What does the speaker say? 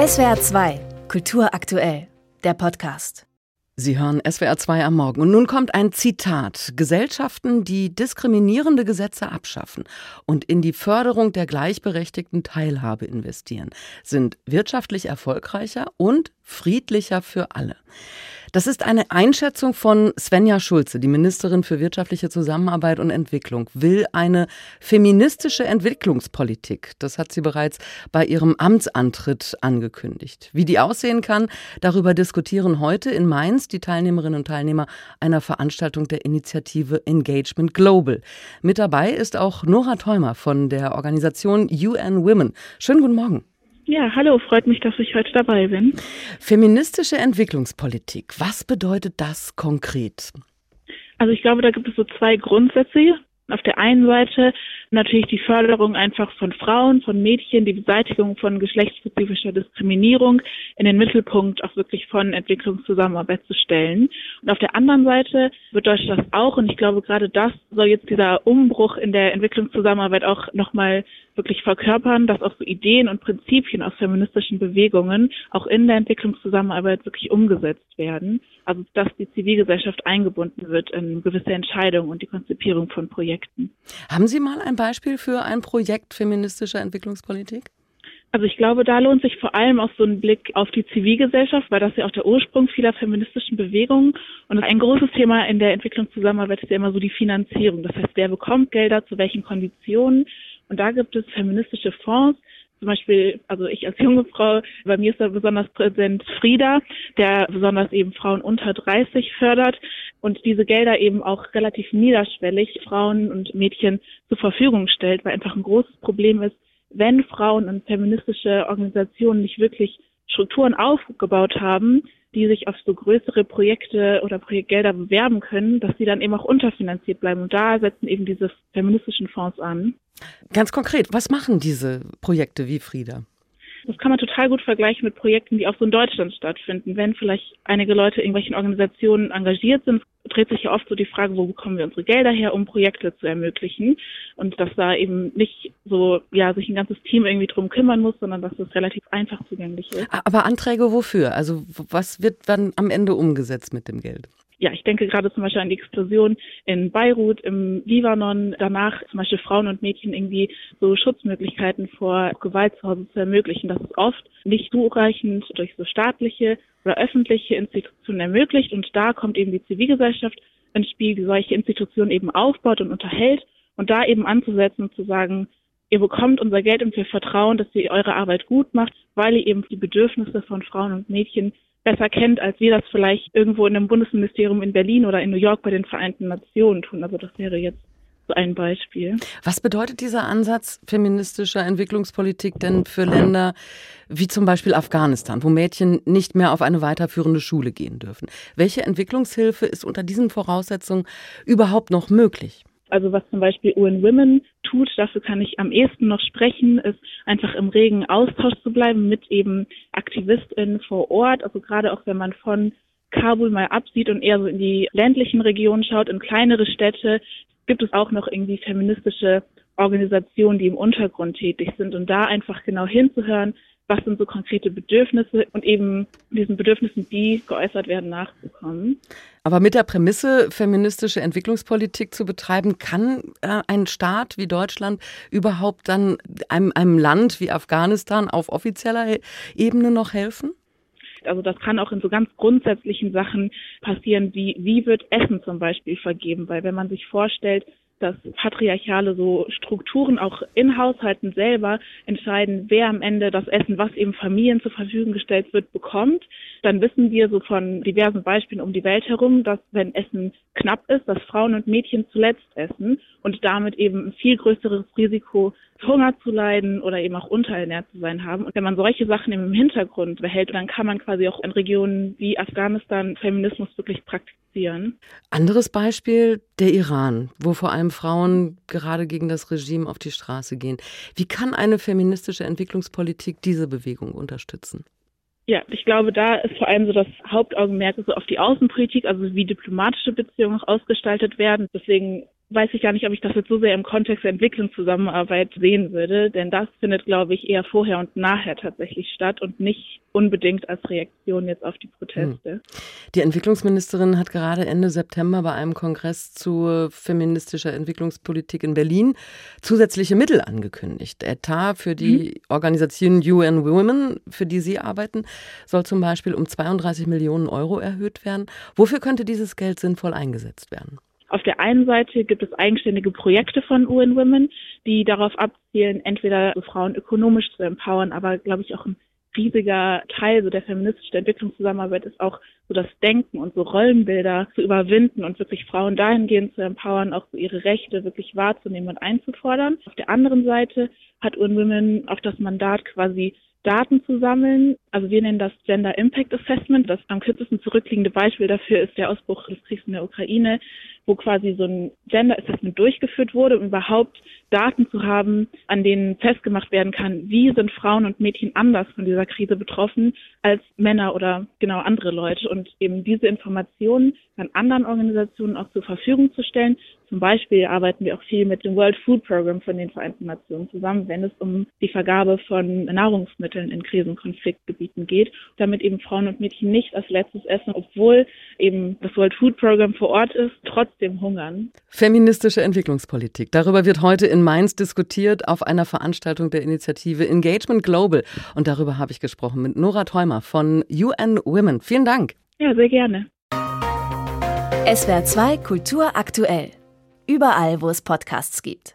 SWR 2, Kultur aktuell, der Podcast. Sie hören SWR 2 am Morgen. Und nun kommt ein Zitat. Gesellschaften, die diskriminierende Gesetze abschaffen und in die Förderung der gleichberechtigten Teilhabe investieren, sind wirtschaftlich erfolgreicher und friedlicher für alle. Das ist eine Einschätzung von Svenja Schulze, die Ministerin für wirtschaftliche Zusammenarbeit und Entwicklung, will eine feministische Entwicklungspolitik. Das hat sie bereits bei ihrem Amtsantritt angekündigt. Wie die aussehen kann, darüber diskutieren heute in Mainz die Teilnehmerinnen und Teilnehmer einer Veranstaltung der Initiative Engagement Global. Mit dabei ist auch Nora Theumer von der Organisation UN Women. Schönen guten Morgen. Ja, hallo, freut mich, dass ich heute dabei bin. Feministische Entwicklungspolitik, was bedeutet das konkret? Also ich glaube, da gibt es so zwei Grundsätze. Auf der einen Seite natürlich die Förderung einfach von Frauen, von Mädchen, die Beseitigung von geschlechtsspezifischer Diskriminierung in den Mittelpunkt auch wirklich von Entwicklungszusammenarbeit zu stellen. Und auf der anderen Seite bedeutet das auch, und ich glaube gerade das soll jetzt dieser Umbruch in der Entwicklungszusammenarbeit auch nochmal wirklich verkörpern, dass auch so Ideen und Prinzipien aus feministischen Bewegungen auch in der Entwicklungszusammenarbeit wirklich umgesetzt werden. Also dass die Zivilgesellschaft eingebunden wird in gewisse Entscheidungen und die Konzipierung von Projekten. Haben Sie mal ein Beispiel für ein Projekt feministischer Entwicklungspolitik? Also ich glaube, da lohnt sich vor allem auch so ein Blick auf die Zivilgesellschaft, weil das ja auch der Ursprung vieler feministischen Bewegungen. Und ein großes Thema in der Entwicklungszusammenarbeit ist ja immer so die Finanzierung. Das heißt, wer bekommt Gelder, zu welchen Konditionen? Und da gibt es feministische Fonds, zum Beispiel, also ich als junge Frau, bei mir ist da besonders präsent Frieda, der besonders eben Frauen unter 30 fördert und diese Gelder eben auch relativ niederschwellig Frauen und Mädchen zur Verfügung stellt, weil einfach ein großes Problem ist, wenn Frauen und feministische Organisationen nicht wirklich Strukturen aufgebaut haben, die sich auf so größere Projekte oder Projektgelder bewerben können, dass sie dann eben auch unterfinanziert bleiben. Und da setzen eben diese feministischen Fonds an. Ganz konkret, was machen diese Projekte wie Frieda? Das kann man total gut vergleichen mit Projekten, die auch so in Deutschland stattfinden. Wenn vielleicht einige Leute in irgendwelchen Organisationen engagiert sind, dreht sich ja oft so die Frage, wo bekommen wir unsere Gelder her, um Projekte zu ermöglichen. Und dass da eben nicht so, ja, sich ein ganzes Team irgendwie drum kümmern muss, sondern dass es relativ einfach zugänglich ist. Aber Anträge wofür? Also was wird dann am Ende umgesetzt mit dem Geld? Ja, ich denke gerade zum Beispiel an die Explosion in Beirut, im Libanon, danach zum Beispiel Frauen und Mädchen irgendwie so Schutzmöglichkeiten vor Gewalt zu Hause zu ermöglichen. Das ist oft nicht zureichend durch so staatliche oder öffentliche Institutionen ermöglicht. Und da kommt eben die Zivilgesellschaft ins Spiel, die solche Institutionen eben aufbaut und unterhält. Und da eben anzusetzen und zu sagen, ihr bekommt unser Geld und wir vertrauen, dass ihr eure Arbeit gut macht, weil ihr eben die Bedürfnisse von Frauen und Mädchen besser kennt, als wir das vielleicht irgendwo in einem Bundesministerium in Berlin oder in New York bei den Vereinten Nationen tun. Also das wäre jetzt so ein Beispiel. Was bedeutet dieser Ansatz feministischer Entwicklungspolitik denn für Länder wie zum Beispiel Afghanistan, wo Mädchen nicht mehr auf eine weiterführende Schule gehen dürfen? Welche Entwicklungshilfe ist unter diesen Voraussetzungen überhaupt noch möglich? Also was zum Beispiel UN Women tut, dafür kann ich am ehesten noch sprechen, ist einfach im regen Austausch zu bleiben mit eben AktivistInnen vor Ort. Also gerade auch wenn man von Kabul mal absieht und eher so in die ländlichen Regionen schaut, in kleinere Städte, gibt es auch noch irgendwie feministische Organisationen, die im Untergrund tätig sind und da einfach genau hinzuhören, was sind so konkrete Bedürfnisse und eben diesen Bedürfnissen, die geäußert werden, nachzukommen. Aber mit der Prämisse, feministische Entwicklungspolitik zu betreiben, kann äh, ein Staat wie Deutschland überhaupt dann einem, einem Land wie Afghanistan auf offizieller Ebene noch helfen? Also das kann auch in so ganz grundsätzlichen Sachen passieren, wie wie wird Essen zum Beispiel vergeben, weil wenn man sich vorstellt, dass patriarchale so Strukturen auch in Haushalten selber entscheiden, wer am Ende das Essen, was eben Familien zur Verfügung gestellt wird, bekommt, dann wissen wir so von diversen Beispielen um die Welt herum, dass wenn Essen knapp ist, dass Frauen und Mädchen zuletzt essen und damit eben ein viel größeres Risiko, Hunger zu leiden oder eben auch unterernährt zu sein haben. Und wenn man solche Sachen im Hintergrund behält, dann kann man quasi auch in Regionen wie Afghanistan Feminismus wirklich praktizieren. Anderes Beispiel, der Iran, wo vor allem Frauen gerade gegen das Regime auf die Straße gehen. Wie kann eine feministische Entwicklungspolitik diese Bewegung unterstützen? Ja, ich glaube, da ist vor allem so das Hauptaugenmerk so auf die Außenpolitik, also wie diplomatische Beziehungen auch ausgestaltet werden. Deswegen weiß ich gar nicht, ob ich das jetzt so sehr im Kontext der Entwicklungszusammenarbeit sehen würde, denn das findet, glaube ich, eher vorher und nachher tatsächlich statt und nicht unbedingt als Reaktion jetzt auf die Proteste. Hm. Die Entwicklungsministerin hat gerade Ende September bei einem Kongress zu feministischer Entwicklungspolitik in Berlin zusätzliche Mittel angekündigt. Etat für die mhm. Organisation UN Women, für die Sie arbeiten, soll zum Beispiel um 32 Millionen Euro erhöht werden. Wofür könnte dieses Geld sinnvoll eingesetzt werden? Auf der einen Seite gibt es eigenständige Projekte von UN Women, die darauf abzielen, entweder Frauen ökonomisch zu empowern, aber glaube ich auch ein riesiger Teil so der feministischen Entwicklungszusammenarbeit ist auch so das Denken und so Rollenbilder zu überwinden und wirklich Frauen dahingehend zu empowern, auch so ihre Rechte wirklich wahrzunehmen und einzufordern. Auf der anderen Seite hat UN Women auch das Mandat quasi Daten zu sammeln. Also wir nennen das Gender Impact Assessment. Das am kürzesten zurückliegende Beispiel dafür ist der Ausbruch des Kriegs in der Ukraine, wo quasi so ein Gender Assessment durchgeführt wurde, um überhaupt Daten zu haben, an denen festgemacht werden kann, wie sind Frauen und Mädchen anders von dieser Krise betroffen als Männer oder genau andere Leute und eben diese Informationen an anderen Organisationen auch zur Verfügung zu stellen. Zum Beispiel arbeiten wir auch viel mit dem World Food Program von den Vereinten Nationen zusammen, wenn es um die Vergabe von Nahrungsmitteln in Krisenkonfliktgebieten geht, damit eben Frauen und Mädchen nicht als letztes essen, obwohl eben das World Food Program vor Ort ist, trotzdem hungern. Feministische Entwicklungspolitik. Darüber wird heute in Mainz diskutiert auf einer Veranstaltung der Initiative Engagement Global. Und darüber habe ich gesprochen mit Nora Träumer von UN Women. Vielen Dank. Ja, sehr gerne. SWR 2 Kultur aktuell. Überall, wo es Podcasts gibt.